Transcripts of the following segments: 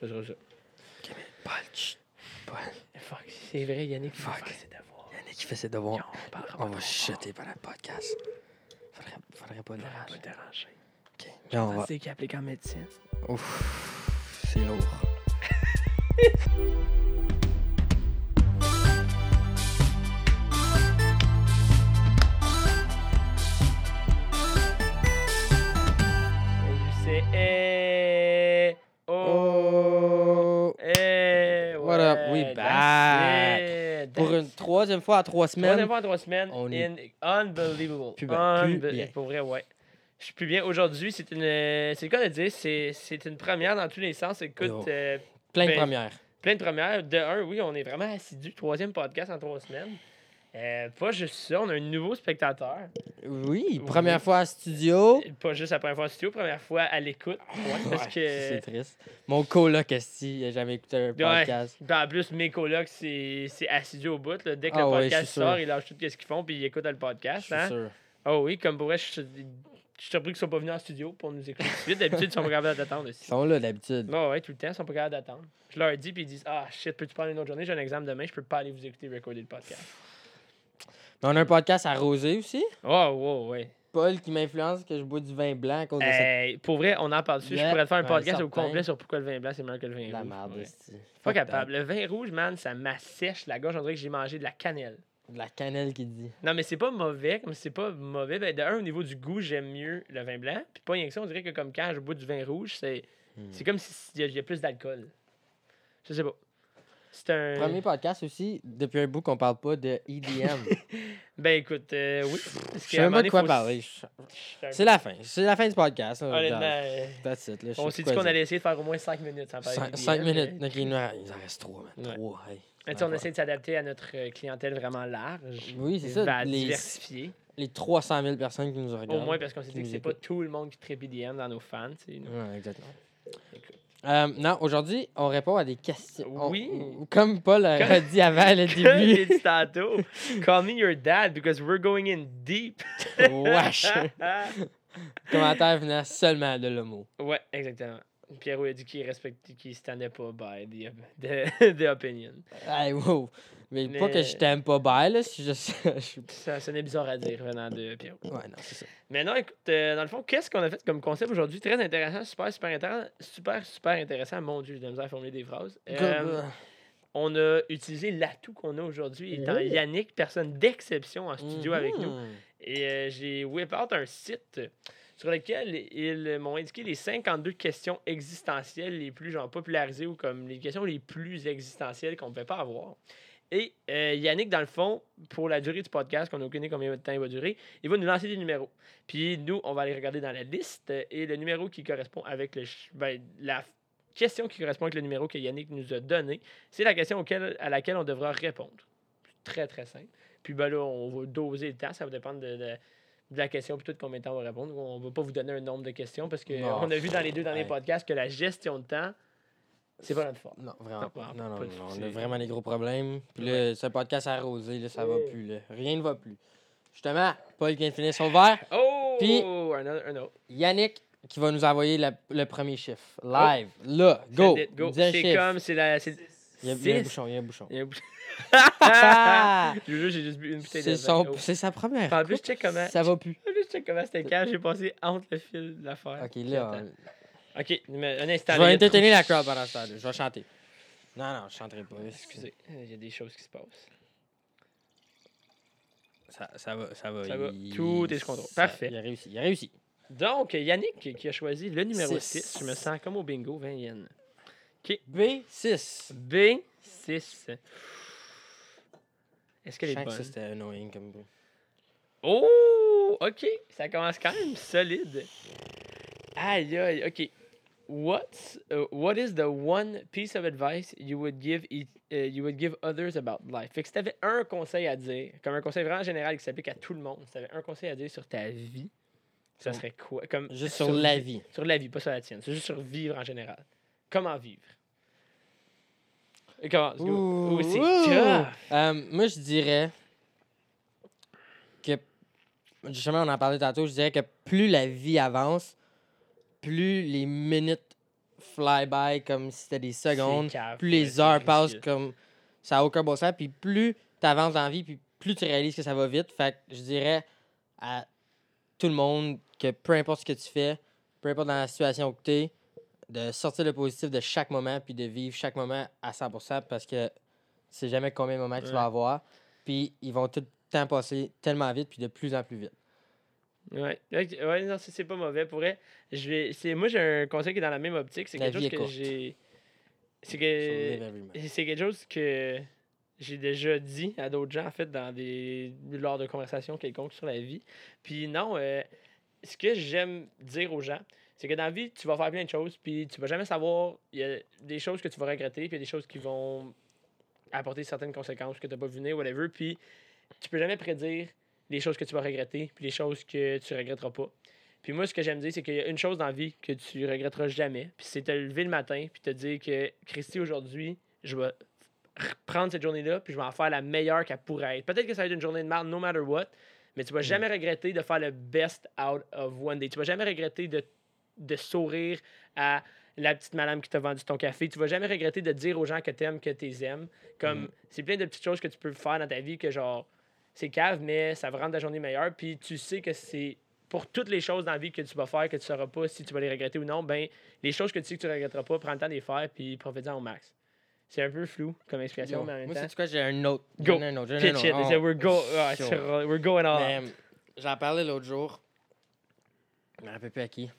Ce sera ça. Paul, chut. Paul. Fuck, c'est vrai, Yannick, Fuck. faire ses devoirs. Yannick qui fait ses devoirs. Non, on parlera On pas va trop chuter pendant le podcast. Faudrait, faudrait pas le. On va pas déranger. déranger. Ok. Là, on va. C'est qui applique en médecine. Ouf. C'est lourd. troisième fois à trois Troisième semaines. fois en trois semaines. On in- unbelievable. Plus bien, plus Unbe- bien. Pour vrai, ouais. Je suis plus bien. Aujourd'hui, c'est une. C'est le cas de dire, c'est une première dans tous les sens. Écoute, Yo. euh, Plein de Ben, premières. plein de premières. De un, oui, on est vraiment assidus. Troisième podcast en trois semaines. Euh, pas juste ça, on a un nouveau spectateur. Oui, première fois à studio. Pas juste la première fois en studio, première fois à l'écoute. Ouais, que. C'est triste. Mon coloc, il a jamais écouté un podcast. Puis en plus, mes colocs, c'est assidu au bout. là. Dès que Ah le ouais, podcast sort, ils lâchent tout ce qu'ils font, puis ils écoutent le Je podcast. suis Hein? sûr. Oh oui, comme pour vrai, je suis je suis surpris qu'ils soient pas venus en studio pour nous écouter tout de suite. D'habitude, ils sont pas capables d'attendre Ils aussi. sont là d'habitude. Ouais, tout le temps, ils sont pas capables d'attendre. Je leur dis, puis ils disent Ah shit, peux-tu prendre une autre journée? J'ai un examen demain, je peux pas aller vous écouter recorder le podcast. On a un podcast arrosé aussi. Oh, wow, ouais. Paul qui m'influence que je bois du vin blanc à cause de. Hey, pour vrai, on en parle dessus. Je pourrais te faire un ouais, podcast au complet sur pourquoi le vin blanc c'est meilleur que le vin la rouge. merde. Ouais. Pas capable. Le vin rouge, man, ça m'assèche la gorge. On dirait que j'ai mangé de la cannelle. De la cannelle qui dit. Non, mais c'est pas mauvais. Comme c'est pas mauvais, ben, de un, au niveau du goût, j'aime mieux le vin blanc. Puis pas rien que ça, on dirait que comme quand je bois du vin rouge, c'est Hmm. c'est comme s'il y, y a plus d'alcool. Je sais pas. C'est un. Premier podcast aussi, depuis un bout qu'on parle pas de EDM. Ben écoute, euh, oui. Parce Je sais même pas de quoi parler. C'est la fin. C'est la fin du podcast. là. Honnêtement, That's it, là, on s'est dit qu'on allait essayer de faire au moins 5 minutes sans parler Cinq, de cinq BM, minutes. mais- Ok, il nous en- reste trois, man. Ouais. Trois, hey. Mais on essaie de s'adapter à notre euh, clientèle vraiment large. Oui, c'est ça, va les- diversifier. Les 300 000 personnes qui nous regardent. Au moins parce qu'on s'est dit que c'est pas tout le monde qui tripe IDM dans nos fans. Ouais, exactement. Écoute. Euh, non, aujourd'hui, on répond à des questions. On- Oui. ou- comme Paul a Comme- dit avant le Comme début. j'ai dit tantôt, call me your dad because we're going in deep. Wesh. Commentaire venant seulement de l'homo. ouais, exactement. Pierrot a dit qu'il respectait, qu'il standait pas by the, the, the opinion. Hey, wow. Mais, pas que je t'aime pas belle, là. Si je, Ça sonnait bizarre à dire venant de Pierrot. Ouais, non, c'est ça. Mais non, écoute, euh, dans le fond, qu'est-ce qu'on a fait comme concept aujourd'hui? Très intéressant, super, super intéressant. Super, super intéressant. Mon Dieu, j'ai de la misère à formuler des phrases. Euh, on a utilisé l'atout qu'on a aujourd'hui, étant Oh. Yannick, personne d'exception en studio avec nous. Mhm. Et euh, j'ai whip out un site sur lequel ils m'ont indiqué les 52 questions existentielles les plus genre popularisées ou comme les questions les plus existentielles qu'on ne pouvait pas avoir. Et euh, Yannick, dans le fond, pour la durée du podcast, qu'on n'a aucune idée combien de temps il va durer, il va nous lancer des numéros. Puis nous, on va aller regarder dans la liste et le numéro qui correspond avec le ben, la question qui correspond avec le numéro que Yannick nous a donné, c'est la question à laquelle on devra répondre. Très, très simple. Puis ben là, on va doser le temps. Ça va dépendre de- de la question plutôt de combien de temps on va répondre. On ne va pas vous donner un nombre de questions parce qu'on a vu dans les deux derniers Ouais. podcasts que la gestion de temps, c'est pas notre force. Non, vraiment Non, pas. Non, non, pas non, du- on a vraiment des gros problèmes. Puis là, ce podcast arrosé, là, ça va Ouais. plus. Là. Rien ne va plus. Justement, Paul qui vient de finir son verre. Oh! Puis- un, autre- un autre. Yannick qui va nous envoyer la- le premier chiffre. Live. Là, go. Go. C'est comme, c'est la. Il y a, un bouchon, il y a un bouchon. Il y a un bouchon. Je vous jure, j'ai juste bu une bouteille de C'est vin. son- Oh. c'est sa première. En plus, coupe. check comment. Ça va plus. En plus, check comment c'était calme. J'ai passé entre le fil de l'affaire. Ok, là. on- Ok, mais un instant. Je vais entertainer la crowd pendant ce. Je vais chanter. Non, non, je chanterai pas. Excusez, euh, il y a des choses qui se passent. Ça, ça va, ça va. Ça va. il- Tout est sous contrôle. Parfait. Il a réussi. Il a réussi. Donc, Yannick qui a choisi le numéro Six. 6. Je me sens comme au bingo, 20 yens. B6. B6. Est-ce qu'elle Je est que ça, bonne? c'était annoying comme bruit. Oh! OK. Ça commence quand même solide. Aïe, aïe. OK. What's, uh, what is the one piece of advice you would give each- uh, you would give others about life? Fait que si t'avais un conseil à dire, comme un conseil vraiment général qui s'applique à tout le monde, si t'avais un conseil à dire sur ta vie, ça Sur- serait quoi? Comme Juste sur la vie. Sur la vie, pas sur la tienne. C'est juste sur vivre en général. Comment vivre? Comment? Let's go. Ouh, c'est tough. Euh, moi, je dirais que, justement, on en parlait tantôt, je dirais que plus la vie avance, plus les minutes fly by comme si c'était des secondes. cave, Plus les heures passent comme ça n'a aucun bon sens. Puis plus tu avances dans la vie, puis plus tu réalises que ça va vite. Fait que je dirais à tout le monde que peu importe ce que tu fais, peu importe dans la situation où tu es, de sortir le positif de chaque moment, puis de vivre chaque moment à 100% parce que tu sais jamais combien de moments que tu Ouais. vas avoir. Puis ils vont tout le temps passer tellement vite, puis de plus en plus vite. Ouais, ouais non, c'est pas mauvais. Pour vrai, je vais, c'est, moi, j'ai un conseil qui est dans la même optique. C'est quelque chose que j'ai. C'est que. C'est quelque chose que j'ai déjà dit à d'autres gens, en fait, dans des lors de conversations quelconques sur la vie. Puis non, euh, ce que j'aime dire aux gens, c'est que dans la vie, tu vas faire plein de choses, puis tu vas jamais savoir. Il y a des choses que tu vas regretter, puis il y a des choses qui vont apporter certaines conséquences que tu n'as pas vu venir, whatever. Puis tu peux jamais prédire les choses que tu vas regretter, puis les choses que tu regretteras pas. Puis moi, ce que j'aime dire, c'est qu'il y a une chose dans la vie que tu regretteras jamais, puis c'est te lever le matin, puis te dire que, Christy, aujourd'hui, je vais prendre cette journée-là, puis je vais en faire la meilleure qu'elle pourrait être. Peut-être que ça va être une journée de merde, no matter what, mais tu vas jamais regretter de faire le best out of one day. Tu vas jamais regretter de, de sourire à la petite madame qui t'a vendu ton café. Tu vas jamais regretter de dire aux gens que t'aimes, que t'es aimes. Comme, c'est plein de petites choses que tu peux faire dans ta vie que, genre, c'est cave, mais ça va rendre ta journée meilleure. Puis tu sais que c'est pour toutes les choses dans la vie que tu vas faire, que tu sauras pas si tu vas les regretter ou non, ben les choses que tu sais que tu regretteras pas, prends le temps de les faire, puis profite-en au max. C'est un peu flou comme explication, Yo, mais en même moi, temps. c'est quoi, j'ai un autre. Go. Un autre. un Pitch it. we're, go Sure. sur- we're going all. J'en parlais l'autre jour. Je me rappelle plus à qui.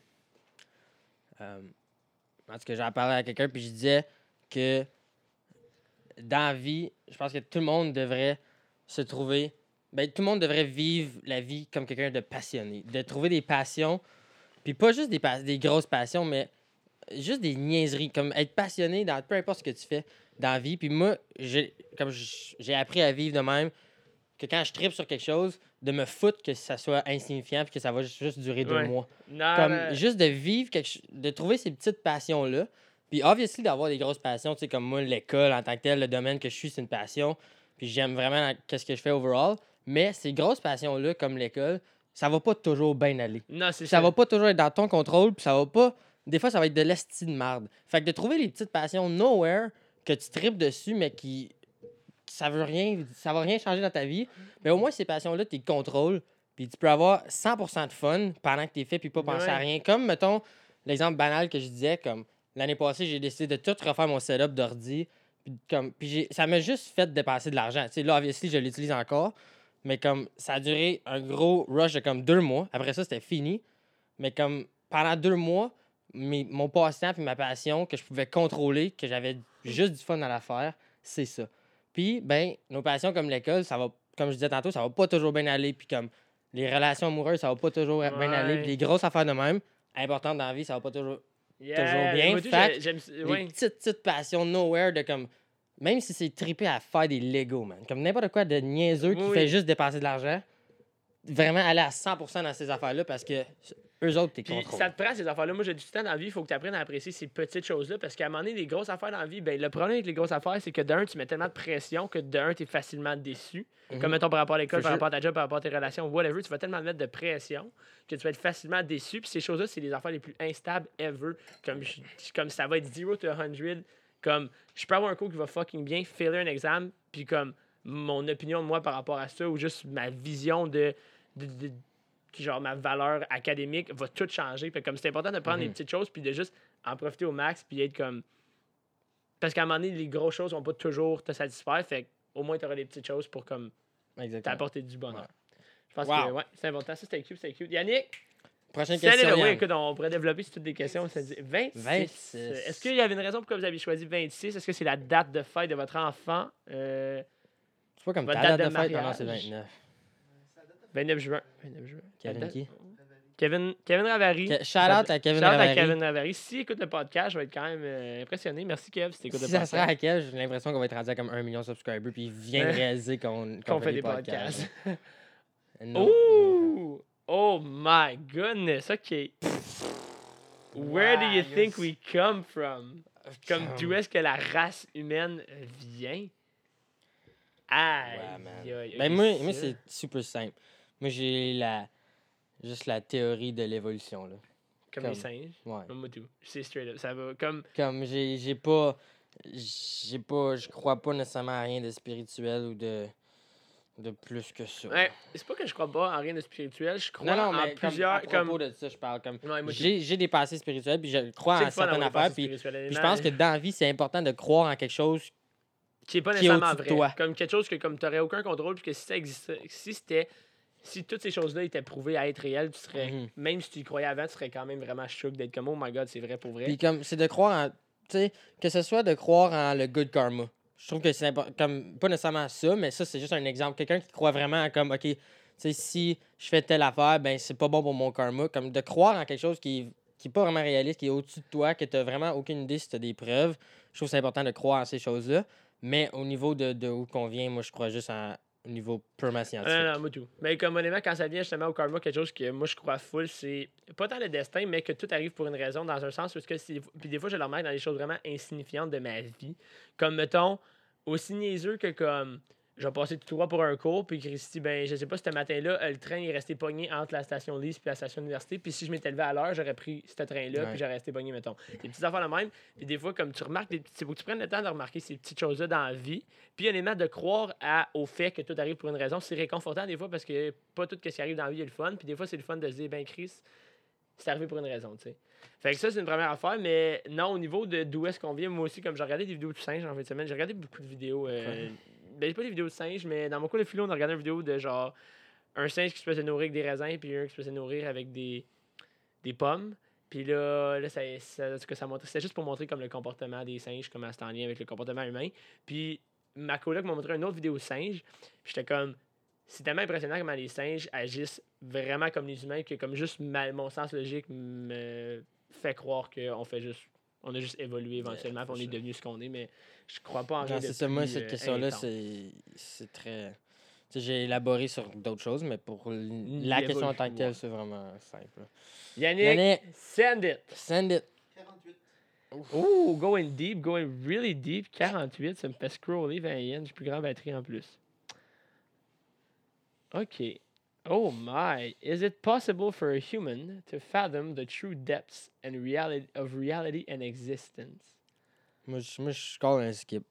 Euh, en tout cas, j'en parlais à quelqu'un, puis je disais que dans la vie, je pense que tout le monde devrait se trouver. Ben, tout le monde devrait vivre la vie comme quelqu'un de passionné. De trouver des passions, puis pas juste des, des grosses passions, mais juste des niaiseries. Comme être passionné dans peu importe ce que tu fais dans la vie. Puis moi, comme j'ai appris à vivre de même que quand je tripe sur quelque chose, de me foutre que ça soit insignifiant puis que ça va juste durer deux Ouais. mois. Non, Comme juste de vivre quelque de trouver ces petites passions-là. Puis obviously d'avoir des grosses passions, tu sais, comme moi, l'école en tant que tel, le domaine que je suis, c'est une passion. Puis j'aime vraiment qu'est-ce que je fais overall. Mais ces grosses passions-là, comme l'école, ça va pas toujours bien aller. Non, c'est Ça ça. va pas toujours être dans ton contrôle, puis ça va pas. Des fois, ça va être de l'esti de marde. Fait que de trouver les petites passions nowhere que tu tripes dessus, mais qui. Ça veut rien. Ça va rien changer dans ta vie. Mais au moins, ces passions-là, tu les contrôles. Puis tu peux avoir 100% de fun pendant que tu fait, puis pas penser à rien. Comme, mettons, l'exemple banal que je disais, comme l'année passée, j'ai décidé de tout refaire mon setup d'ordi. Puis, comme, puis ça m'a juste fait dépenser de l'argent. Tu sais, là, obviously, je l'utilise encore. Mais comme ça a duré un gros rush de comme deux mois. Après ça, c'était fini. Mais comme pendant deux mois, mes- mon passe-temps et ma passion que je pouvais contrôler, que j'avais juste du fun à la faire, c'est ça. Puis, ben, nos passions comme l'école, ça va, comme je disais tantôt, ça va pas toujours bien aller. Puis comme les relations amoureuses, ça va pas toujours bien aller. Puis les grosses affaires de même, importantes dans la vie, ça va pas toujours Yeah, toujours bien, moi, fait les petites, petites passions nowhere de comme. Même si c'est trippé à faire des Lego, man. Comme n'importe quoi de niaiseux qui Oui, fait juste dépenser de l'argent. Vraiment aller à 100% dans ces affaires-là parce que eux autres, t'es ça te prend ces affaires-là. Moi, j'ai du temps dans la vie, il faut que tu apprennes à apprécier ces petites choses-là. Parce qu'à un moment donné, les grosses affaires dans la vie, ben, le problème avec les grosses affaires, c'est que d'un, tu mets tellement de pression que d'un, tu es facilement déçu. Mhm. Comme mettons par rapport à l'école, par rapport à ta job, par rapport à tes relations, whatever, tu vas tellement mettre de pression que tu vas être facilement déçu. Puis ces choses-là, c'est les affaires les plus instables ever. Comme, je- comme ça va être 0 to 100. Comme je peux avoir un cours qui va fucking bien, failure un examen, puis comme mon opinion de moi par rapport à ça, ou juste ma vision de, de- de- genre ma valeur académique va tout changer. Fait comme c'est important de prendre les Mhm. petites choses puis de juste en profiter au max puis être comme parce qu'à un moment donné les grosses choses vont pas toujours te satisfaire fait au moins tu auras des petites choses pour comme t'apporter du bonheur. Ouais. Je pense Wow. que ouais, c'est important. Ça, c'était cute, c'était cute. Yannick, Prochaine question. là, oui, écoute, on pourrait développer sur toutes des questions. Ça dit 26. 26. Est-ce qu'il y avait une raison pourquoi vous avez choisi 26? Est-ce que c'est la date de fête de votre enfant? Euh, C'est pas comme Votre ta date date de de fête. C'est 29. 29 juin. 29 juin. Kevin qui? Kevin, Kevin Ravary. Ke- shout out à Kevin Shout out à Ravary. Kevin Ravary. Si écoute le podcast, je vais être quand même euh, impressionné. Merci Kev si t'écoutes Si le ça podcast. sera à quel, j'ai l'impression qu'on va être rendu à comme 1 million de subscribers, puis il vient de réaliser qu'on Qu'on fait des podcasts. No. Ooh! Oh my goodness, ok. Where do you think we come from? Comme d'où est-ce que la race humaine vient? Aïe! Ouais, man. aïe, aïe, Ben moi, moi ça. c'est super simple. Moi, j'ai la juste la théorie de l'évolution. là. Comme, les singes? Ouais. Comme tout. C'est straight up. Ça va comme. Comme j'ai j'ai pas. J'ai pas. Je crois pas nécessairement à rien de spirituel ou de. de plus que ça. Ouais, c'est pas que je crois pas en rien de spirituel, je crois Non, non, en mais comme, plusieurs. à propos Comme, de ça, je parle comme. Ouais. J'ai j'ai des passés spirituels, puis je crois en certaines affaires, puis puis je pense que dans la vie, c'est important de croire en quelque chose. qui est pas qui nécessairement vrai. toi. Comme quelque chose que comme tu aucun contrôle, puis que si ça existait, si c'était. Si toutes ces choses-là étaient prouvées à être réelles, tu serais. Mhm. Même si tu y croyais avant, tu serais quand même vraiment choqué d'être comme Oh my god, c'est vrai pour vrai. Puis comme, c'est de croire en. Tu sais, que ce soit de croire en le good karma. Je trouve que c'est important. Comme, pas nécessairement ça, mais ça, c'est juste un exemple. Quelqu'un qui croit vraiment en comme, OK, tu sais, si je fais telle affaire, ben, c'est pas bon pour mon karma. Comme de croire en quelque chose qui qui est pas vraiment réaliste, qui est au-dessus de toi, que t'as vraiment aucune idée si t'as des preuves. Je trouve que c'est important de croire en ces choses-là. Mais au niveau de, de où qu'on vient, moi, je crois juste en, au niveau purement scientifique. Non, non, moi tout. Mais comme honnêtement, quand ça vient justement au karma, quelque chose que moi je crois full, c'est pas tant le destin, mais que tout arrive pour une raison, dans un sens, parce que c'est. Puis des fois, je le remarque dans les choses vraiment insignifiantes de ma vie. Comme mettons, aussi niaiseux que comme. Je vais passer tout droit pour un cours, puis Christy, ben, je sais pas, ce matin-là, euh, le train est resté pogné entre la station Lise et la station Université. Puis si je m'étais levé à l'heure, j'aurais pris ce train-là, Ouais. puis j'aurais resté pogné, mettons. Des petites affaires de même. Puis des fois, comme tu remarques, c'est faut que tu prennes le temps de remarquer ces petites choses-là dans la vie. Puis honnêtement, de croire à, au fait que tout arrive pour une raison, c'est réconfortant des fois parce que pas tout ce qui arrive dans la vie est le fun. Puis des fois, c'est le fun de se dire, ben Chris, c'est arrivé pour une raison, tu sais. Fait que ça, c'est une première affaire, mais non, au niveau de d'où est-ce qu'on vient, moi aussi, comme j'ai regardé des vidéos de singes en fin de semaine, j'ai regardé beaucoup de vidéos. Euh, ben, pas des vidéos de singes, mais dans mon cours de philo, on a regardé une vidéo de genre un singe qui se faisait nourrir avec des raisins, puis un qui se faisait nourrir avec des, des pommes. Puis là, là ça, ça, montrait- c'était juste pour montrer comme le comportement des singes, comment c'est en lien avec le comportement humain. Puis ma coloc m'a montré une autre vidéo de singes. Puis j'étais comme, c'est tellement impressionnant comment les singes agissent vraiment comme les humains que comme juste ma- mon sens logique me fait croire qu'on fait juste, on a juste évolué éventuellement, puis on est devenu ce qu'on est. Mais je crois pas en rien c'est ça. Moi, cette euh, question-là, c'est très. J'ai élaboré sur d'autres choses, mais pour la question en tant que telle, c'est vraiment simple. Yannick, Yannick, send it. send it. 48. Oh, going deep, going really deep. 48, ça me fait scroller 20 yens. J'ai plus grande batterie en plus. OK. Oh my. Is it possible for a human to fathom the true depths and reality of reality and existence? Moi, je, moi, je score un skip.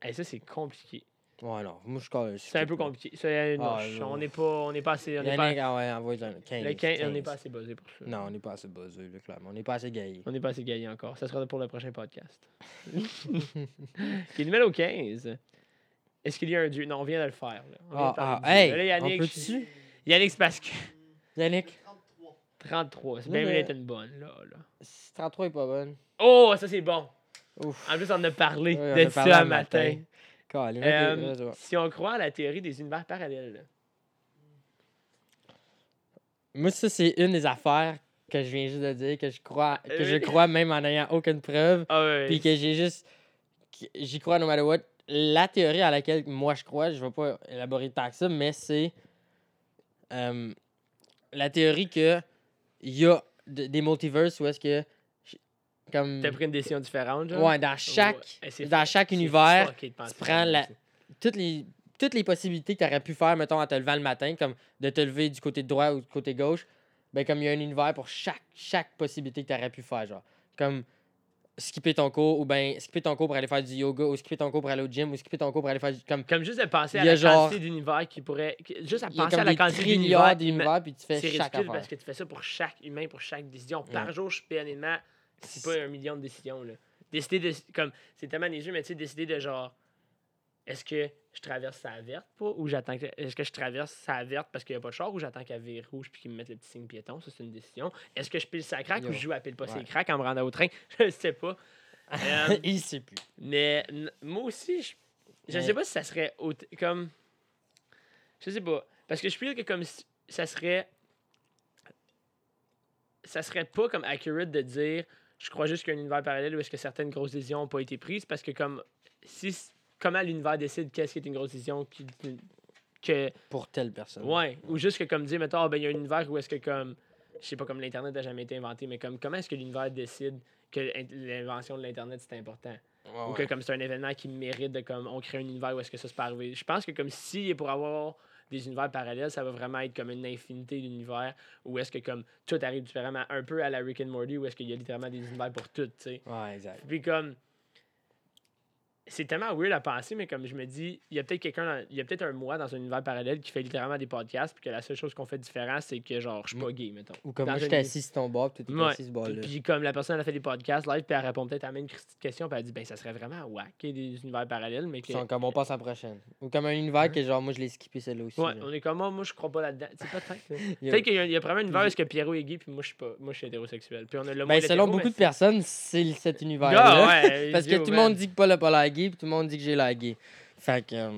Hey, ça, c'est compliqué. Ouais, non. Moi, je score un skip. C'est un peu compliqué. Ça, euh, non, Ah, je- non. on n'est pas, on n'est pas assez. On n'est pas, Yannick, ah ouais, envoie un 15. le 15, on n'est 15. pas assez buzzé pour ça. Non, on n'est pas assez buzzé, là, clairement. On n'est pas assez gaillé. On n'est pas assez gagné encore. Ça sera pour le prochain podcast. OK, numéro 15. Est-ce qu'il y a un dieu? Non, on vient de le faire. Là. On vient Ah, de ah, hey, Là, Yannick, on peut-tu? Yannick, c'est parce que Yannick, 33. 33. C'est bien mais- une bonne, là, là. 33 est pas bonne. Oh, ça, c'est bon. Ouf. En plus, on en a parlé de ça un le matin. Euh, si on croit à la théorie des univers parallèles, là. Moi, ça, c'est une des affaires que je viens juste de dire, que je crois, que je Euh, crois même en n'ayant aucune preuve. Ah. Puis que j'ai juste. J'y crois no matter what. La théorie à laquelle moi je crois, je vais pas élaborer tant que ça, mais c'est. euh, la théorie que il y a de- des multiverses où est-ce que. Comme. T'as pris une décision différente, genre? Ouais, dans chaque. C'est dans chaque univers, tu prends la- toutes les, toutes les possibilités que tu aurais pu faire, mettons, en te levant le matin, comme de te lever du côté droit ou du côté gauche, ben comme il y a un univers pour chaque, chaque possibilité que tu aurais pu faire, genre. Comme skipper ton cours, ou ben skipper ton cours pour aller faire du yoga, ou skipper ton cours pour aller au gym, ou skipper ton cours pour aller faire du... Comme, Comme juste de penser à la genre- quantité d'univers qui pourrait. Juste à penser à la des quantité d'univers. d'univers, puis tu fais C'est chaque ridicule affaire. parce que tu fais ça pour chaque humain, pour chaque décision. Par Ouais. jour, je fais honnêtement, c'est pas un million de décisions. Là. Décider de. Comme, c'est tellement niaiseux, mais tu sais, décider de genre. Est-ce que je traverse sa verte pas ou j'attends que. Est-ce que je traverse sa verte parce qu'il n'y a pas de char ou j'attends qu'elle vire rouge puis qu'ils me mettent le petit signe piéton? Ça, c'est une décision. Est-ce que je pile sa craque Yo. ou je joue à pile pas ses Ouais. craques en me rendant au train? Je sais pas. Euh, il sait plus. mais moi aussi, je, je Mais- sais pas si ça serait comme. Je sais pas. Parce que je pense que comme si ça serait. Ça serait pas comme accurate de dire je crois juste qu'il y a un univers parallèle où est-ce que certaines grosses décisions n'ont pas été prises parce que comme si comment l'univers décide qu'est-ce qui est une grosse décision qui, que Pour telle personne. Ouais, ou juste que comme dire, mettons, ah, ben, il y a un univers où est-ce que comme, je sais pas, comme l'Internet n'a jamais été inventé, mais comme comment est-ce que l'univers décide que l'in- l'invention de l'Internet c'est important? Ouais, Ou ouais. que comme c'est un événement qui mérite de comme, on crée un univers où est-ce que ça se peut arriver? Je pense que comme si pour avoir des univers parallèles, ça va vraiment être comme une infinité d'univers où est-ce que comme tout arrive différemment, un peu à la Rick and Morty où est-ce qu'il y a littéralement des univers pour tout, tu sais. Ouais, exact. Puis comme c'est tellement weird à penser, mais comme je me dis, il y a peut-être quelqu'un, il y a peut-être un moi dans un univers parallèle qui fait littéralement des podcasts, puis que la seule chose qu'on fait différent, c'est que genre, je suis pas gay, mettons. Ou comme Dans moi, je un suis uni- assis sur ton bord, puis tu Ouais. assis bord-là. Puis comme la personne elle a fait des podcasts live, puis elle répond peut-être à la même question, puis elle dit, ben ça serait vraiment wack qu'il y ait des univers parallèles, mais que. Comme on passe à la prochaine. Ou comme un univers que genre moi je l'ai skippé celle-là aussi. Ouais, on est comme moi, moi je crois pas là-dedans. Peut-être. là. Yo. Peut-être qu'il y a, probablement un univers où que Pierrot est gay, puis moi je suis pas. Moi je suis hétérosexuel. Puis on a le Ben, selon beaucoup de personnes, c'est cet univers-là. Ah, ouais, Parce que tout le monde dit que Paul a pas gay, puis tout le monde dit que j'ai gay. Fait que. euh,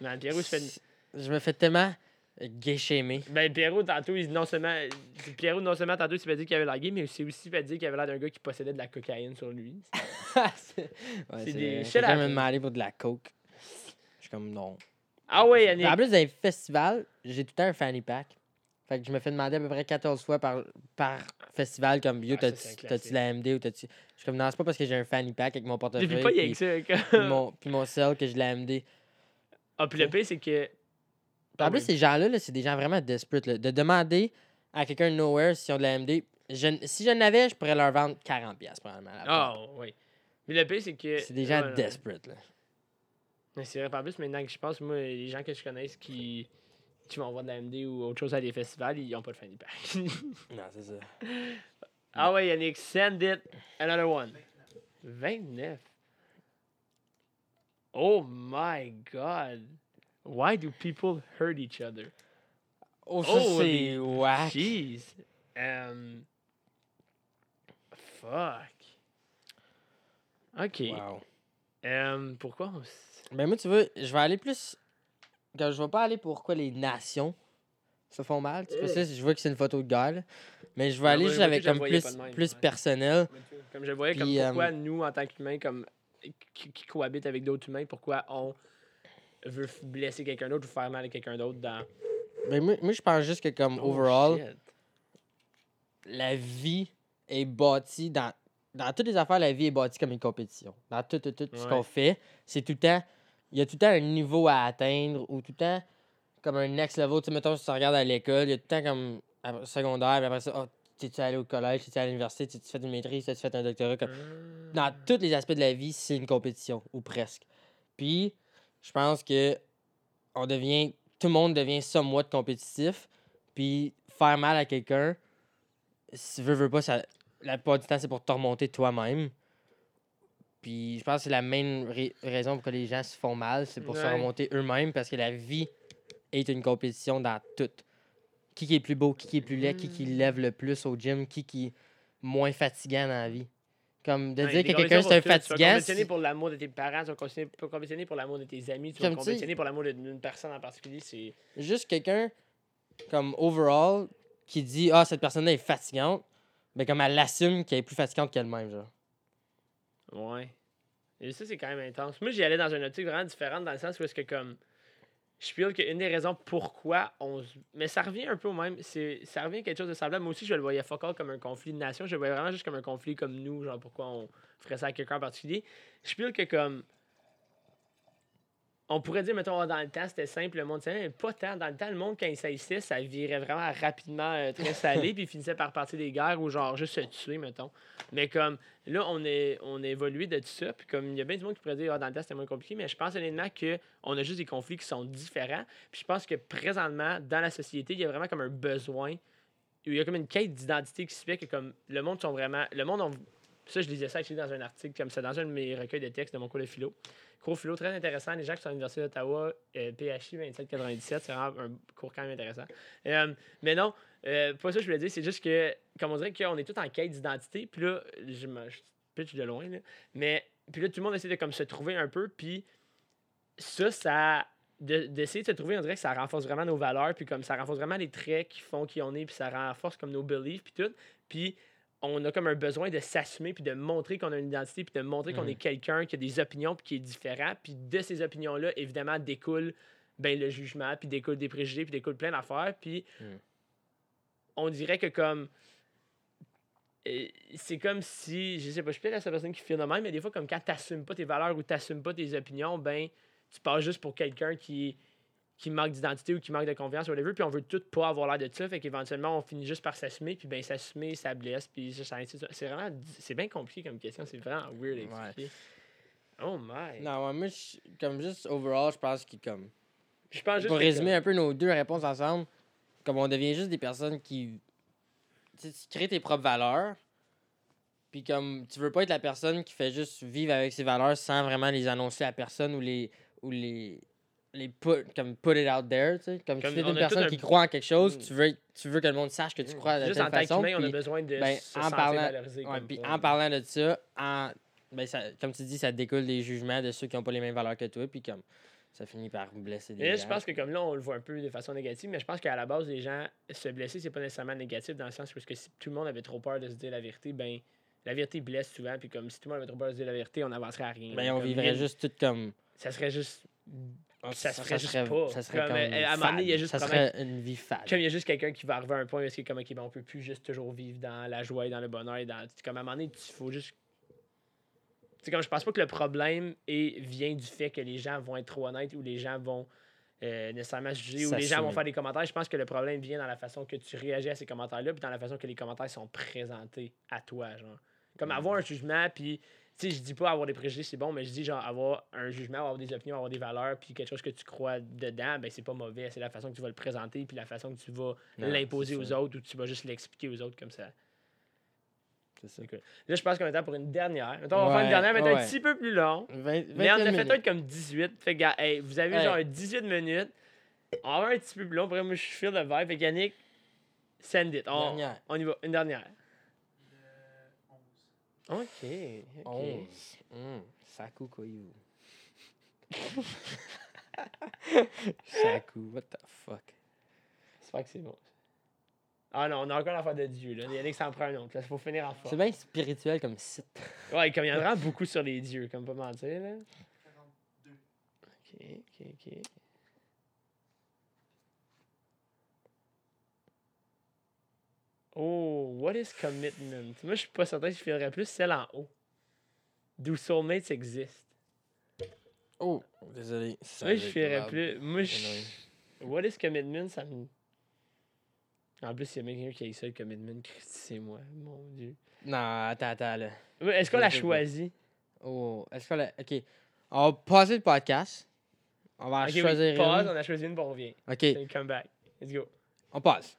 Man, Pierrot se fait. Je me fais tellement shamer. Ben, Pierrot, tantôt, il, non seulement, Pierrot, non seulement, tantôt, il s'est fait dire qu'il avait gay, mais il s'est aussi fait dire qu'il avait l'air d'un gars qui possédait de la cocaïne sur lui. c'est ouais, des m'a demandé pour de la coke. Je suis comme non. Ah ouais, Yannick. En plus, dans les festivals, j'ai tout le temps un fanny pack. Fait que je me fais demander à peu près 14 fois par, par festival comme yo, Ah, t'as-tu la MD ou t'as-tu. Je suis comme non, c'est pas parce que j'ai un fanny pack avec mon portefeuille. Depuis pas, il y a puis- que ça. puis comme- mon, puis mon sel que je l'ai MD. Ah, puis le pire, c'est que. En plus, ces gens-là, là, c'est des gens vraiment desperate. là. De demander à quelqu'un de nowhere s'ils ont de la MD, je- si je n'avais, je pourrais leur vendre 40$ piastres, probablement. la Ah, oui. Mais le pire, c'est que. C'est des gens Ouais, ouais. desperate. Là. Mais c'est vrai, en plus, maintenant que je pense, moi, les gens que je connais qui, vont voir de la MD ou autre chose à des festivals, ils ont pas de fanny pack. Non, c'est ça. ah ouais, Yannick, send it. Another one. 29. Oh my god. Why do people hurt each other? Oh, ça, c'est whack. Jeez. Um, fuck. Ok. Wow. Um, pourquoi on s- Ben moi, tu vois, je vais aller plus. Quand je vais pas aller pour quoi les nations se font mal. Tu sais, parce que je vois que c'est une photo de là. Mais je vais aller juste avec comme plus, plus personnel. Comme je voyais, comme euh, pourquoi nous, en tant qu'humains, comme qui, cohabitent avec d'autres humains, pourquoi on veut blesser quelqu'un d'autre ou faire mal à quelqu'un d'autre dans. Ben moi, moi, je pense juste que comme Oh, overall, la vie est bâtie dans. Dans toutes les affaires, la vie est bâtie comme une compétition. Dans tout, tout, tout ce Ouais. qu'on fait, c'est tout le temps. Il y a tout le temps un niveau à atteindre ou tout le temps comme un next level. Tu sais, mettons, si tu regardes à l'école, il y a tout le temps comme après- secondaire, puis après ça, oh, t'es-tu allé au collège, t'es-tu allé à l'université, t'es-tu fait une maîtrise, t'as-tu fait un doctorat. Comme... Dans Ah. tous les aspects de la vie, c'est une compétition, ou presque. Puis, je pense que on devient. Tout le monde devient somewhat compétitif. Puis, faire mal à quelqu'un, si veux, veux pas, ça, la plupart du temps, c'est pour te remonter toi-même. Puis, je pense que c'est la ra- raison pour que les gens se font mal, c'est pour se remonter eux-mêmes, parce que la vie est une compétition dans tout. Qui, qui est plus beau, qui, qui est plus laid, qui, qui Mm. lève le plus au gym, qui, qui est moins fatigant dans la vie. Comme de Ouais, dire que quelqu'un c'est un tout. Tu vas fatigant. compétitionner pour l'amour de tes parents, tu vas compétitionner- pour l'amour de tes amis, tu vas compétitionner pour l'amour d'une personne en particulier. C'est. juste quelqu'un comme overall qui dit ah cette personne-là est fatigante mais comme elle l'assume qu'elle est plus fatigante qu'elle-même genre Ouais. Et ça, c'est quand même intense. Moi, j'y allais dans une optique vraiment différente, dans le sens où est-ce que, comme, je feel qu'une des raisons pourquoi on se... Mais ça revient un peu au même, c'est... ça revient à quelque chose de semblable. Moi aussi, je le voyais fuck comme un conflit de nation. Je le voyais vraiment juste comme un conflit comme nous, genre, pourquoi on ferait ça à quelqu'un en particulier. Je feel que, comme, on pourrait dire, mettons, dans le temps, c'était simple, le monde mais pas tant. Dans le temps, le monde, quand il s'haïssait, ça virait vraiment rapidement euh, très salé, puis il finissait par partir des guerres ou genre juste se tuer, mettons. Mais comme, là, on est, on a évolué de tout ça, puis comme, il y a bien du monde qui pourrait dire, ah, dans le temps, c'était moins compliqué, mais je pense honnêtement qu'on a juste des conflits qui sont différents. Puis je pense que présentement, dans la société, il y a vraiment comme un besoin, il y a comme une quête d'identité qui se fait que comme, le monde sont vraiment, le monde, ça, je lisais ça actually, dans un article comme ça, dans un de mes recueils de textes de mon cours de philo. Cours philo très intéressant. Les gens qui sont à l'Université d'Ottawa, euh, PHI 2797, c'est vraiment un cours quand même intéressant. Euh, mais non, euh, pas ça que je voulais dire, c'est juste que, comme on dirait qu'on est tous en quête d'identité, puis là, je me pitch de loin, mais puis là, tout le monde essaie de comme se trouver un peu, puis ça, ça. de- D'essayer de se trouver, on dirait que ça renforce vraiment nos valeurs, puis comme ça renforce vraiment les traits qui font qui on est, puis ça renforce comme nos beliefs, puis tout. Puis on a comme un besoin de s'assumer, puis de montrer qu'on a une identité, puis de montrer qu'on Mhm. est quelqu'un qui a des opinions, puis qui est différent. Puis de ces opinions-là, évidemment, découle ben, le jugement, puis découle des préjugés, puis découle plein d'affaires. Puis Mhm. on dirait que comme. euh, C'est comme si, je sais pas, je suis peut-être la seule personne qui fait de même, mais des fois, comme quand t'assumes pas tes valeurs ou t'assumes pas tes opinions, ben, tu passes juste pour quelqu'un qui qui manque d'identité ou qui manque de confiance whatever, puis on veut tout pas avoir l'air de ça, fait qu'éventuellement on finit juste par s'assumer, puis ben s'assumer, ça blesse, puis ça, ça- c'est c'est vraiment, c'est bien compliqué comme question, c'est vraiment weird à expliquer. Oh my! Non, ouais, moi, je- comme juste overall, je pense que comme. Je pense juste Pour résumer un peu nos deux réponses ensemble, comme on devient juste des personnes qui. Tu sais, tu crées tes propres valeurs. Puis comme tu veux pas être la personne qui fait juste vivre avec ses valeurs sans vraiment les annoncer à personne ou les. ou les. Les put, comme put it out there, tu sais. Comme, Comme si t'es une personne un- qui croit en quelque chose, Mm. tu veux, tu veux que le monde sache que tu crois de Juste telle en façon. qu'humain, on a besoin de ben, se en parlant-. Ouais, puis en parlant de ça, en, ben ça, comme tu dis, ça découle des jugements de ceux qui n'ont pas les mêmes valeurs que toi, puis comme ça finit par blesser des gens. je pense que comme là, on le voit un peu de façon négative, mais je pense qu'à la base, les gens se blesser, c'est pas nécessairement négatif dans le sens où que si tout le monde avait trop peur de se dire la vérité, ben la vérité blesse souvent, puis comme si tout le monde avait trop peur de se dire la vérité, on n'avancerait à rien. Ben, on Comme vivrait rien- juste tout comme. Ça serait juste. Ça se ça ferait juste serait- pas. Ça serait Comme, à un moment donné, il y a juste ça serait une vie fade. Comme il y a juste quelqu'un qui va arriver à un point où que comme ok, ben, on peut plus juste toujours vivre dans la joie et dans le bonheur. Et dans, comme à un moment donné, il faut juste. C'est comme je pense pas que le problème est, vient du fait que les gens vont être trop honnêtes ou les gens vont euh, nécessairement juger ou les gens vont faire des commentaires. Je pense que le problème vient dans la façon que tu réagis à ces commentaires-là puis dans la façon que les commentaires sont présentés à toi. Genre. Comme avoir un jugement puis. Sais, je dis pas avoir des préjugés, c'est bon, mais je dis genre avoir un jugement, avoir des opinions, avoir des valeurs, puis quelque chose que tu crois dedans, ben c'est pas mauvais. C'est la façon que tu vas le présenter, puis la façon que tu vas l'imposer aux autres ou tu vas juste l'expliquer aux autres comme ça. C'est ça. Là, je pense qu'on est temps pour une dernière. Mettons, on va faire une dernière, mais ouais. un petit peu plus long. 20, Mais on a 21 fait peut-être comme 18. Fait que, hey, vous avez Hey. genre 18 minutes. On va avoir un petit peu plus long. Après, moi, je feel le vibe. Fait que Yannick, send it. On, Dernière. on y va. Une dernière. OK. ok. 11. Hum, Saku Koyu. Saku, what the fuck? J'espère que c'est bon. Ah non, on a encore l'affaire de Dieu. Là. Yannick s'en prend un autre. Il faut finir en C'est force. bien spirituel comme site. Ouais, comme il y en a beaucoup sur les dieux, comme pas mentir. Là. Ok, ok, ok. Oh, what is commitment? Moi, je suis pas certain que je ferais plus celle en haut. Do soulmates exist? Oh, désolé. ça Moi, je loud. plus. Moi, je. What is commitment? Ça me. En plus, il y a quelqu'un qui a eu ça, le commitment. C'est moi, mon Dieu. Non, attends, attends, là. Est-ce qu'on l'a choisi? Oh, est-ce qu'on l'a... OK. On va passer le podcast. On va oui, choisir pause, une. on a choisi une, bon, on revient. OK, come back. Let's go. on passe.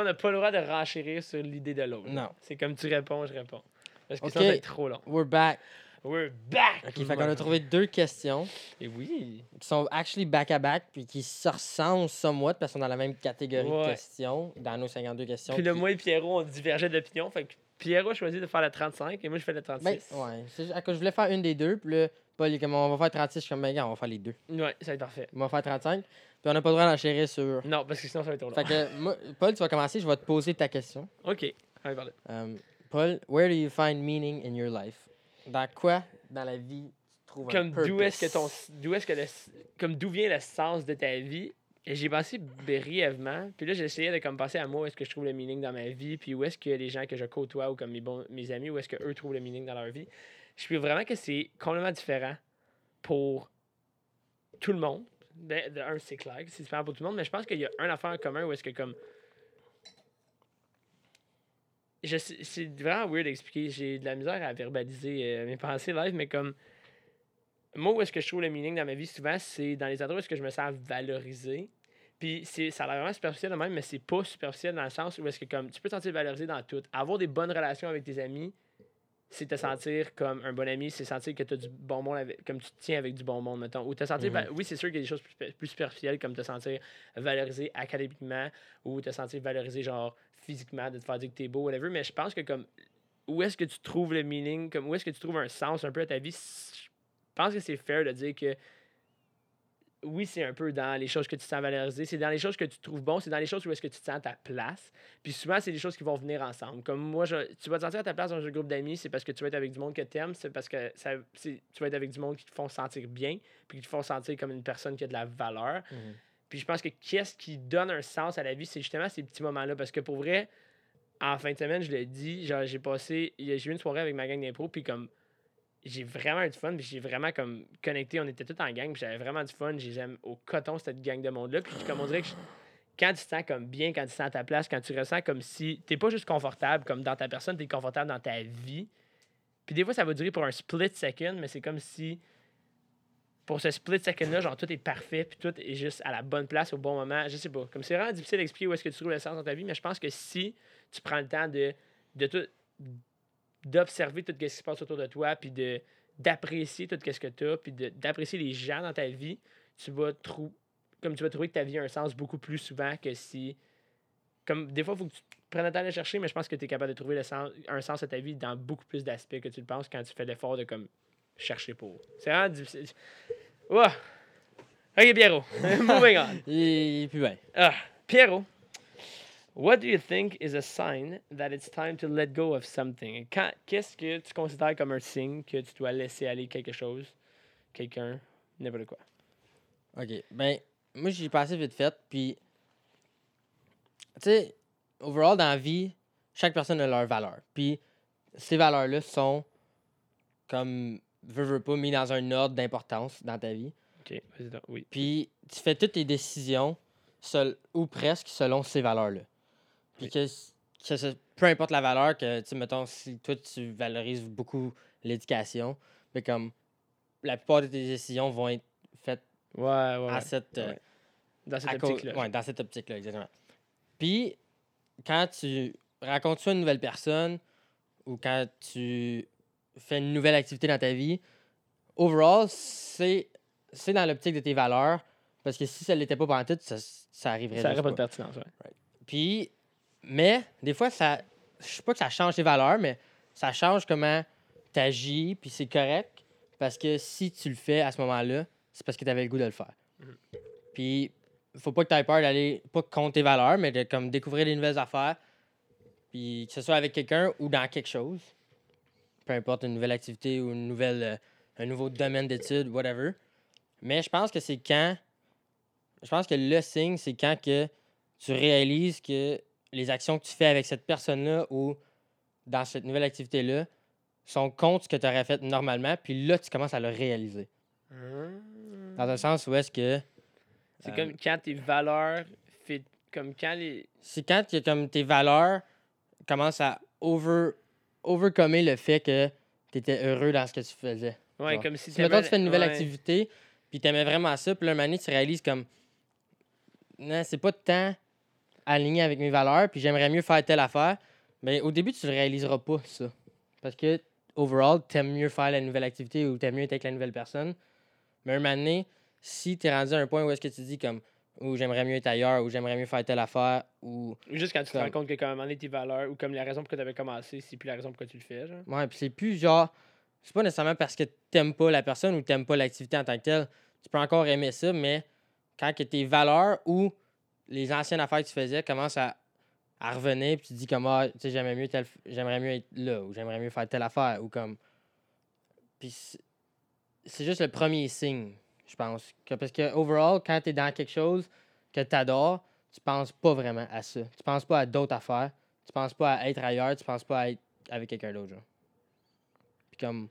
On n'a pas le droit de renchérir sur l'idée de l'autre. Non. C'est comme tu réponds, je réponds. Parce que ça va être trop long. We're back. We're back! OK, fait qu'on a trouvé deux questions Et oui. qui sont actually back-à-back puis qui se ressemblent somewhat parce qu'on est dans la même catégorie Ouais. de questions dans nos 52 questions. Puis là, qui- moi et Pierrot, on divergeait d'opinion. Fait que Pierrot a choisi de faire le 35 et moi, je fais le 36. Ben, ouais. À je voulais faire une des deux, puis là, Paul, il est comme, on va faire 36. Je suis comme, ben, gars, on va faire les deux. Ouais, ça va être parfait. On va faire 35. Puis on n'a pas le droit d'enchérir sur. Non, parce que sinon, ça va être trop long. Fait que, moi, Paul, tu vas commencer, je vais te poser ta question. OK. Allez, parle. Um, Paul, where do you find meaning in your life? Dans quoi dans la vie tu trouves un Comme d'où est-ce que ton. D'où est-ce que le. Comme d'où vient le sens de ta vie? Et j'ai pensé brièvement. Puis là, j'essayais de comme penser à moi, où est-ce que je trouve le meaning dans ma vie, puis où est-ce que les gens que je côtoie ou comme mes, bons, mes amis, où est-ce que eux trouvent le meaning dans leur vie. Je trouve vraiment que c'est complètement différent pour tout le monde. Ben, de un, c'est clair c'est différent pour tout le monde, mais je pense qu'il y a un affaire en commun où est-ce que comme. C'est vraiment weird d'expliquer. J'ai de la misère à verbaliser euh, mes pensées live, mais comme. Moi, où est-ce que je trouve le meaning dans ma vie, souvent, c'est dans les endroits où est-ce que je me sens valorisé. Puis c'est, ça a l'air vraiment superficiel de même, mais c'est pas superficiel dans le sens où est-ce que comme tu peux te sentir valorisé dans tout. Avoir des bonnes relations avec tes amis, c'est te sentir comme un bon ami, c'est sentir que tu as du bon monde avec, comme tu te tiens avec du bon monde, mettons. Ou te sentir, va- oui, c'est sûr qu'il y a des choses plus, plus superficielles comme te sentir valorisé académiquement ou te sentir valorisé genre physiquement, de te faire dire que t'es beau, whatever. Mais je pense que comme où est-ce que tu trouves le meaning, comme où est-ce que tu trouves un sens un peu à ta vie, je pense que c'est fair de dire que oui, c'est un peu dans les choses que tu te sens valorisé, c'est dans les choses que tu trouves bon, c'est dans les choses où est-ce que tu te sens à ta place. Puis souvent, c'est des choses qui vont venir ensemble. Comme moi, je- tu vas te sentir à ta place dans un groupe d'amis, c'est parce que tu vas être avec du monde que tu aimes, c'est parce que ça, tu vas être avec du monde qui te font sentir bien, puis qui te font sentir comme une personne qui a de la valeur. Mhm. Puis je pense que qu'est-ce qui donne un sens à la vie, c'est justement ces petits moments-là. Parce que pour vrai, en fin de semaine, je l'ai dit, genre, j'ai passé, j'ai eu une soirée avec ma gang d'impro, puis comme j'ai vraiment eu du fun, puis j'ai vraiment comme connecté. On était tous en gang, puis j'avais vraiment du fun. J'aime au coton cette gang de monde-là. Puis comme on dirait que quand tu te sens comme bien, quand tu te sens à ta place, quand tu ressens comme si t'es pas juste confortable comme dans ta personne, t'es confortable dans ta vie. Puis des fois, ça va durer pour un split second, mais c'est comme si pour ce split second-là, genre tout est parfait, puis tout est juste à la bonne place au bon moment. Je sais pas. Comme c'est vraiment difficile d'expliquer où est-ce que tu trouves le sens dans ta vie, mais je pense que si tu prends le temps de, de tout d'observer tout ce qui se passe autour de toi, puis de d'apprécier tout ce que tu as, puis de- d'apprécier les gens dans ta vie, tu vas trouver comme tu vas trouver que ta vie a un sens beaucoup plus souvent que si comme des fois il faut que tu prennes le temps de le chercher, mais je pense que tu es capable de trouver le sens, un sens à ta vie dans beaucoup plus d'aspects que tu le penses quand tu fais l'effort de comme chercher pour. C'est vraiment difficile. Ok, Pierrot. Moving on. Il, il est plus bien. Ah, Pierrot, what do you think is a sign that it's time to let go of something? Qu'est-ce que tu considères comme un signe que tu dois laisser aller quelque chose, quelqu'un, n'importe quoi? OK. Ben, moi, j'y ai passé vite fait. Puis, tu sais, overall, dans la vie, chaque personne a leur valeur. Puis, ces valeurs-là sont, comme, veux, veux pas, mis dans un ordre d'importance dans ta vie. Ok, oui. Puis, tu fais toutes tes décisions, seul, ou presque, selon ces valeurs-là. Puis, que, que peu importe la valeur, que, tu mettons, si toi, tu valorises beaucoup l'éducation, mais comme, la plupart de tes décisions vont être faites Ouais, ouais, ouais. à cette... euh. Dans cette optique-là. ouais, dans cette optique-là, exactement. Puis, quand tu rencontres une nouvelle personne ou quand tu fais une nouvelle activité dans ta vie, overall, c'est dans l'optique de tes valeurs. Parce que si ça ne l'était pas pendant tout, ça, ça arriverait Ça n'aurait pas de pertinence, ouais. Puis, mais, des fois, ça. Je sais pas que ça change tes valeurs, mais ça change comment tu agis, puis c'est correct. Parce que si tu le fais à ce moment-là, c'est parce que tu avais le goût de le faire. Mhm. Puis, faut pas que tu aies peur d'aller, pas contre tes valeurs, mais de comme découvrir des nouvelles affaires. Puis, que ce soit avec quelqu'un ou dans quelque chose. Peu importe, une nouvelle activité ou une nouvelle, euh, un nouveau domaine d'études, whatever. Mais je pense que c'est quand. Je pense que le signe, c'est quand que tu réalises que les actions que tu fais avec cette personne-là ou dans cette nouvelle activité-là sont contre ce que tu aurais fait normalement, puis là, tu commences à le réaliser. Dans un sens où est-ce que. C'est Euh, comme quand tes valeurs fit, comme quand les. C'est quand que, comme tes valeurs commencent à over, overcomer le fait que tu étais heureux dans ce que tu faisais. Ouais, Genre, comme si Si, mettons, tu fais une nouvelle ouais. activité, puis tu aimais vraiment ça, puis là, un moment donné, tu réalises comme. Non, c'est pas tant aligné avec mes valeurs, puis j'aimerais mieux faire telle affaire. Mais au début, tu le réaliseras pas, ça. Parce que, overall, t'aimes mieux faire la nouvelle activité ou t'aimes mieux être avec la nouvelle personne. Mais un moment donné, si t'es rendu à un point où est-ce que tu dis comme. Ou j'aimerais mieux être ailleurs, ou j'aimerais mieux faire telle affaire, ou. Juste quand tu te rends compte que, comme donné, tes valeurs, ou comme la raison pour laquelle tu avais commencé, c'est plus la raison pour laquelle tu le fais, genre. Ouais, puis c'est plus genre. C'est pas nécessairement parce que t'aimes pas la personne ou t'aimes pas l'activité en tant que telle. Tu peux encore aimer ça, mais quand que tes valeurs ou les anciennes affaires que tu faisais commencent à, revenir, puis tu dis comme ah, tu sais, j'aimerais mieux mieux être là ou j'aimerais mieux faire telle affaire ou comme. Puis c'est- juste le premier signe, je pense. Parce que overall, quand t'es dans quelque chose que t'adores, tu penses pas vraiment à ça. Tu penses pas à d'autres affaires. Tu penses pas à être ailleurs, tu penses pas à être avec quelqu'un d'autre. Puis comme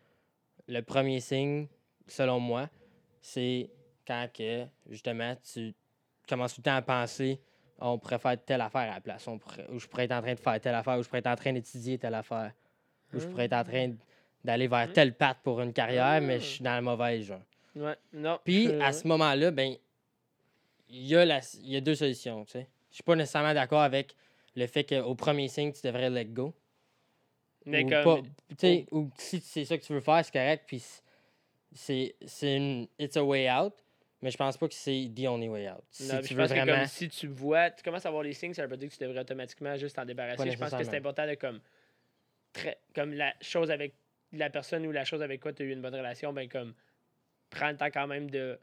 le premier signe, selon moi, c'est quand que justement tu commences tout le temps à penser on pourrait faire telle affaire à la place, on pourrait- ou je pourrais être en train de faire telle affaire, ou je pourrais être en train d'étudier telle affaire, ou je pourrais être en train d'aller vers Hmm. telle patte pour une carrière, mais je suis dans la mauvaise, genre. Ouais, non. Puis à ce moment-là, ben, il y, a la- il y a deux solutions, tu sais. Je suis pas nécessairement d'accord avec le fait qu'au premier signe, tu devrais let go. Mais ou, comme. pas- ou si c'est ça que tu veux faire, c'est correct, puis c'est une it's a way out, mais je pense pas que c'est the only way out. Si Non, tu je veux pense que vraiment comme si tu vois, tu commences à voir les signes, ça veut pas dire que tu devrais automatiquement juste t'en débarrasser. Je pense que c'est important de comme très comme la chose avec la personne ou la chose avec quoi tu as eu une bonne relation, ben comme prends le temps quand même de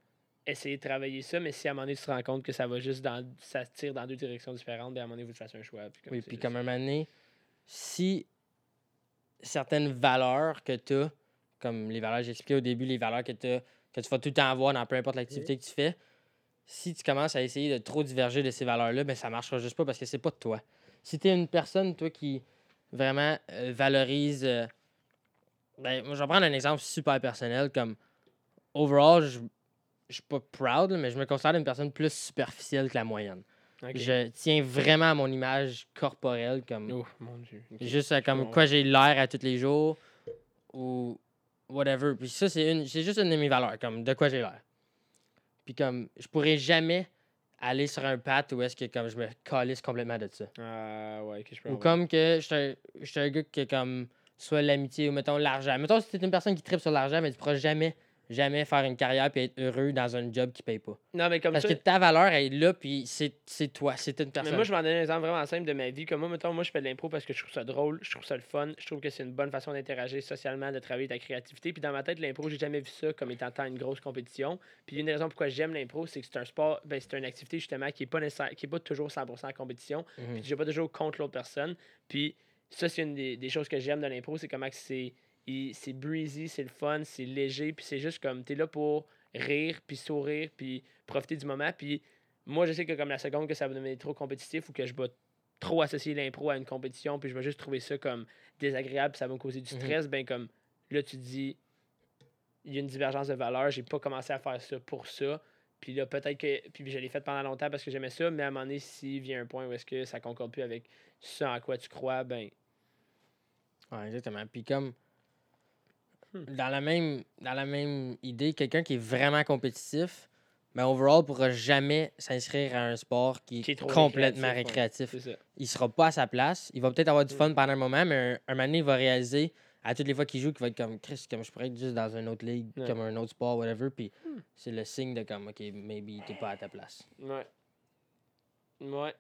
essayer de travailler ça, mais si à un moment donné tu te rends compte que ça va juste dans ça se tire dans deux directions différentes, ben à un moment donné, que tu fasses un choix. Puis Oui, puis comme un moment donné, si certaines valeurs que tu as, comme les valeurs que j'expliquais au début, les valeurs que, t'as- que tu vas tout le temps avoir dans peu importe l'activité que tu fais, si tu commences à essayer de trop diverger de ces valeurs-là, ben ça marchera juste pas parce que c'est pas de toi. Si tu es une personne, toi, qui vraiment euh, valorise euh, Ben, moi, je vais prendre un exemple super personnel. Comme, overall, je je suis pas proud, mais je me considère une personne plus superficielle que la moyenne. Je tiens vraiment à mon image corporelle, comme Oh, mon Dieu. juste comme quoi j'ai l'air à tous les jours ou whatever. Puis ça, c'est une c'est juste une de mes valeurs, comme de quoi j'ai l'air. Puis comme, je pourrais jamais aller sur un path où est-ce que comme je me calisse complètement de ça. Ah, ouais, que je peux Ou avoir. comme que je suis un- un gars qui comme soit l'amitié ou mettons l'argent. Mettons si t'es une personne qui tripe sur l'argent, mais tu pourras jamais, jamais faire une carrière puis être heureux dans un job qui paye pas. Non, mais comme Parce ça. que ta valeur elle est là puis c'est c'est toi, c'est une Mais personne. moi, je vais en donner un exemple vraiment simple de ma vie. Comme moi, mettons, moi, je fais de l'impro parce que je trouve ça drôle, je trouve ça le fun, je trouve que c'est une bonne façon d'interagir socialement, de travailler ta créativité. Puis dans ma tête, l'impro, j'ai jamais vu ça comme étant tant une grosse compétition. Puis une des raisons pourquoi j'aime l'impro, c'est que c'est un sport, ben, c'est une activité justement qui est pas nécessaire, qui est pas toujours 100% en compétition. Mhm. Puis je vais pas toujours contre l'autre personne. Puis ça, c'est une des, des choses que j'aime de l'impro, c'est comment que c'est c'est breezy, c'est le fun, c'est léger, puis c'est juste comme t'es là pour rire, puis sourire, puis profiter du moment. Puis moi, je sais que comme la seconde que ça va devenir trop compétitif ou que je vais trop associer l'impro à une compétition, puis je vais juste trouver ça comme désagréable, puis ça va me causer du Mhm. stress, ben comme là, tu te dis, il y a une divergence de valeurs, j'ai pas commencé à faire ça pour ça. Puis là, peut-être que. Puis je l'ai fait pendant longtemps parce que j'aimais ça, mais à un moment donné, s'il vient un point où est-ce que ça concorde plus avec ce en quoi tu crois, ben. Ouais, exactement. Puis comme. Dans la même dans la même idée, quelqu'un qui est vraiment compétitif, mais overall pourra jamais s'inscrire à un sport qui est, Qui est trop complètement récréatif, récréatif. Ça. Il sera pas à sa place. Il va peut-être avoir du Mm. fun pendant un moment, mais un, un moment donné, il va réaliser à toutes les fois qu'il joue qu'il va être comme Chris, comme je pourrais être juste dans une autre ligue, Ouais. comme un autre sport, whatever. Puis Hmm. c'est le signe de comme OK, maybe t'es pas à ta place. Ouais. Ouais.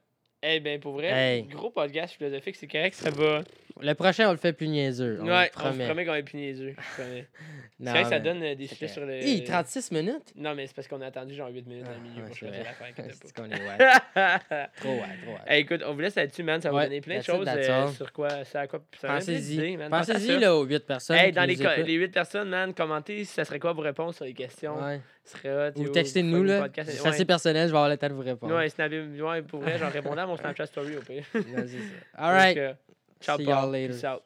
Eh ben, pour vrai, Hey. gros podcast philosophique, c'est correct, ça va. Le prochain, on le fait plus niaiseux. On ouais, on promet. se promet qu'on être plus niaiseux. je promets. Non, C'est vrai que ça donne euh, des sujets sur le. Hi, 36 minutes? Non, mais c'est parce qu'on a attendu genre 8 minutes dans le Ah, milieu pour l'affaire. inquiète C'est qu'on est ouais. trop ouais, trop ouais. Hey, écoute, on vous laisse là-dessus, man. Ça va Ouais, vous donner plein de choses euh, sur quoi, ça, quoi. Pensez-y. Pensez-y là, aux 8 personnes. Hey, dans les, les 8 personnes, man, commentez si ça serait quoi vos réponses sur les questions? Ouais. Serait hot, Ou textez-nous, là. podcast. C'est Ouais. assez personnel, je vais avoir le temps de vous répondre. Ouais, snapez- ouais, pour vrai, j'en répondais à mon Snapchat Story au pire. All right. Donc, euh, ciao, See y'all later. Peace out.